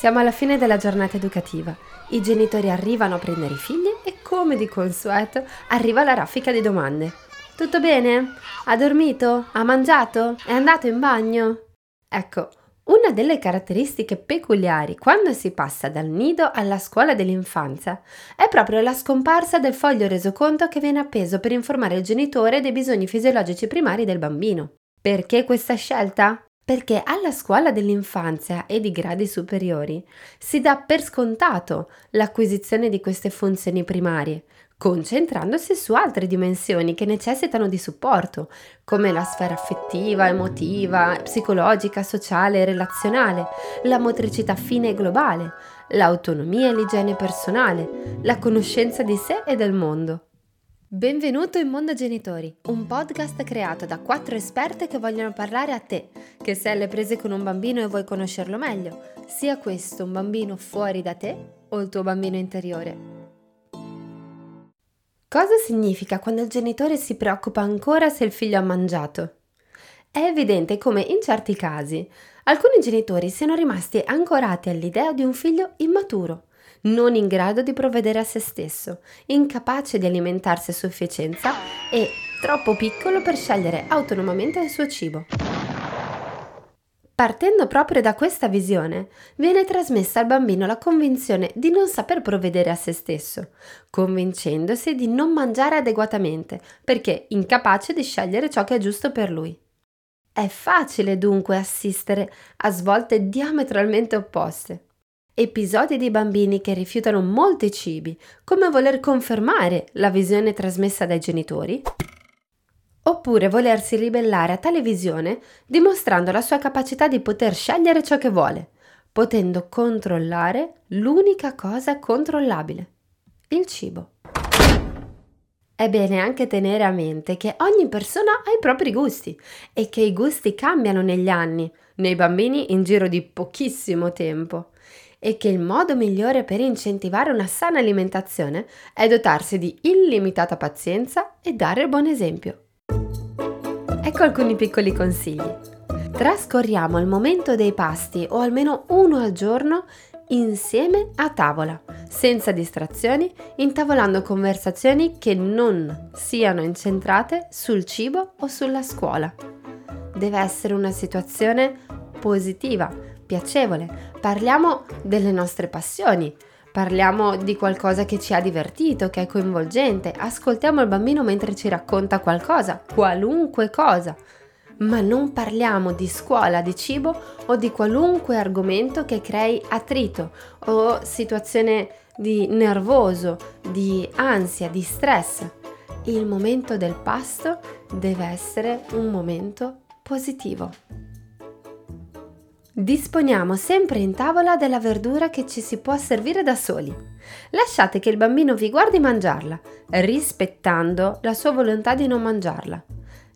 Siamo alla fine della giornata educativa. I genitori arrivano a prendere i figli e, come di consueto, arriva la raffica di domande. Tutto bene? Ha dormito? Ha mangiato? È andato in bagno? Ecco, una delle caratteristiche peculiari quando si passa dal nido alla scuola dell'infanzia è proprio la scomparsa del foglio resoconto che viene appeso per informare il genitore dei bisogni fisiologici primari del bambino. Perché questa scelta? Perché alla scuola dell'infanzia e di gradi superiori si dà per scontato l'acquisizione di queste funzioni primarie, concentrandosi su altre dimensioni che necessitano di supporto, come la sfera affettiva, emotiva, psicologica, sociale e relazionale, la motricità fine e globale, l'autonomia e l'igiene personale, la conoscenza di sé e del mondo. Benvenuto in Mondo Genitori, un podcast creato da quattro esperte che vogliono parlare a te, che sei alle prese con un bambino e vuoi conoscerlo meglio, sia questo un bambino fuori da te o il tuo bambino interiore. Cosa significa quando il genitore si preoccupa ancora se il figlio ha mangiato? È evidente come in certi casi alcuni genitori siano rimasti ancorati all'idea di un figlio immaturo non in grado di provvedere a se stesso, incapace di alimentarsi a sufficienza e troppo piccolo per scegliere autonomamente il suo cibo. Partendo proprio da questa visione, viene trasmessa al bambino la convinzione di non saper provvedere a se stesso, convincendosi di non mangiare adeguatamente perché incapace di scegliere ciò che è giusto per lui. È facile dunque assistere a svolte diametralmente opposte episodi di bambini che rifiutano molti cibi, come voler confermare la visione trasmessa dai genitori, oppure volersi ribellare a tale visione dimostrando la sua capacità di poter scegliere ciò che vuole, potendo controllare l'unica cosa controllabile, il cibo. È bene anche tenere a mente che ogni persona ha i propri gusti e che i gusti cambiano negli anni, nei bambini in giro di pochissimo tempo e che il modo migliore per incentivare una sana alimentazione è dotarsi di illimitata pazienza e dare il buon esempio. Ecco alcuni piccoli consigli. Trascorriamo il momento dei pasti o almeno uno al giorno insieme a tavola, senza distrazioni, intavolando conversazioni che non siano incentrate sul cibo o sulla scuola. Deve essere una situazione positiva, piacevole, parliamo delle nostre passioni, parliamo di qualcosa che ci ha divertito, che è coinvolgente, ascoltiamo il bambino mentre ci racconta qualcosa, qualunque cosa, ma non parliamo di scuola, di cibo o di qualunque argomento che crei attrito o situazione di nervoso, di ansia, di stress. Il momento del pasto deve essere un momento positivo. Disponiamo sempre in tavola della verdura che ci si può servire da soli. Lasciate che il bambino vi guardi mangiarla, rispettando la sua volontà di non mangiarla.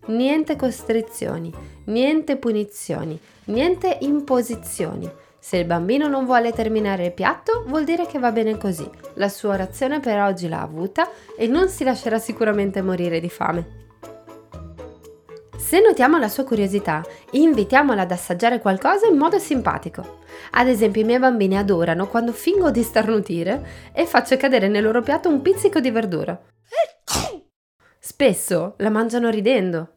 Niente costrizioni, niente punizioni, niente imposizioni. Se il bambino non vuole terminare il piatto, vuol dire che va bene così. La sua razione per oggi l'ha avuta e non si lascerà sicuramente morire di fame. Se notiamo la sua curiosità, invitiamola ad assaggiare qualcosa in modo simpatico. Ad esempio, i miei bambini adorano quando fingo di starnutire e faccio cadere nel loro piatto un pizzico di verdura. Spesso la mangiano ridendo.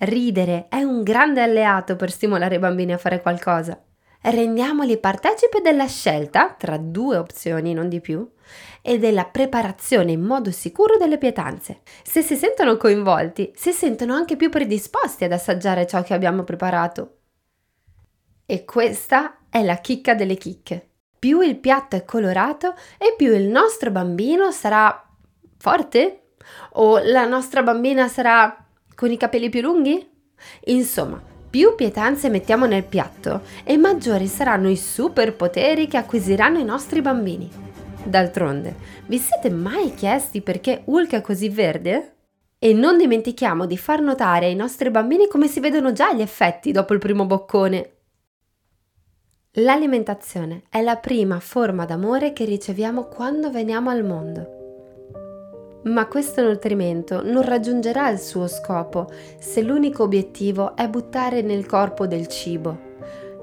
Ridere è un grande alleato per stimolare i bambini a fare qualcosa rendiamoli partecipi della scelta, tra due opzioni, non di più, e della preparazione in modo sicuro delle pietanze. Se si sentono coinvolti, si sentono anche più predisposti ad assaggiare ciò che abbiamo preparato. E questa è la chicca delle chicche. Più il piatto è colorato e più il nostro bambino sarà forte? O la nostra bambina sarà con i capelli più lunghi? Insomma, più pietanze mettiamo nel piatto e maggiori saranno i superpoteri che acquisiranno i nostri bambini. D'altronde, vi siete mai chiesti perché Hulk è così verde? E non dimentichiamo di far notare ai nostri bambini come si vedono già gli effetti dopo il primo boccone. L'alimentazione è la prima forma d'amore che riceviamo quando veniamo al mondo. Ma questo nutrimento non raggiungerà il suo scopo se l'unico obiettivo è buttare nel corpo del cibo.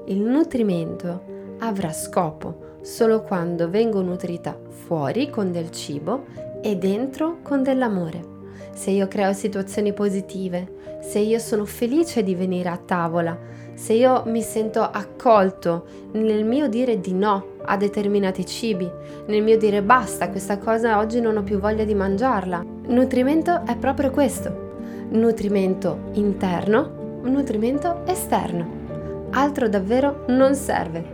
Il nutrimento avrà scopo solo quando vengo nutrita fuori con del cibo e dentro con dell'amore. Se io creo situazioni positive, se io sono felice di venire a tavola, se io mi sento accolto nel mio dire di no a determinati cibi, nel mio dire basta, questa cosa oggi non ho più voglia di mangiarla. Nutrimento è proprio questo. Nutrimento interno, nutrimento esterno. Altro davvero non serve.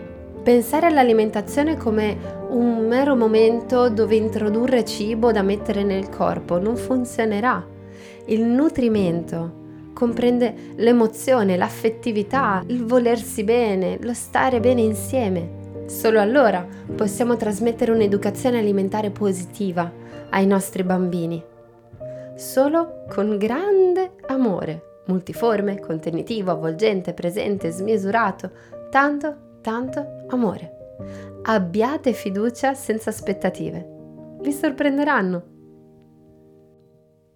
Pensare all'alimentazione come un mero momento dove introdurre cibo da mettere nel corpo non funzionerà. Il nutrimento comprende l'emozione, l'affettività, il volersi bene, lo stare bene insieme. Solo allora possiamo trasmettere un'educazione alimentare positiva ai nostri bambini. Solo con grande amore, multiforme, contenitivo, avvolgente, presente, smisurato, tanto, tanto amore. Abbiate fiducia senza aspettative. Vi sorprenderanno.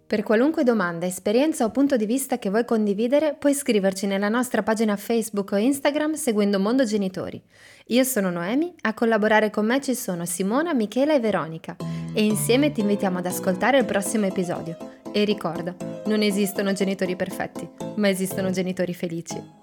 Per qualunque domanda, esperienza o punto di vista che vuoi condividere, puoi scriverci nella nostra pagina Facebook o Instagram seguendo Mondo Genitori. Io sono Noemi, a collaborare con me ci sono Simona, Michela e Veronica e insieme ti invitiamo ad ascoltare il prossimo episodio. E ricorda, non esistono genitori perfetti, ma esistono genitori felici.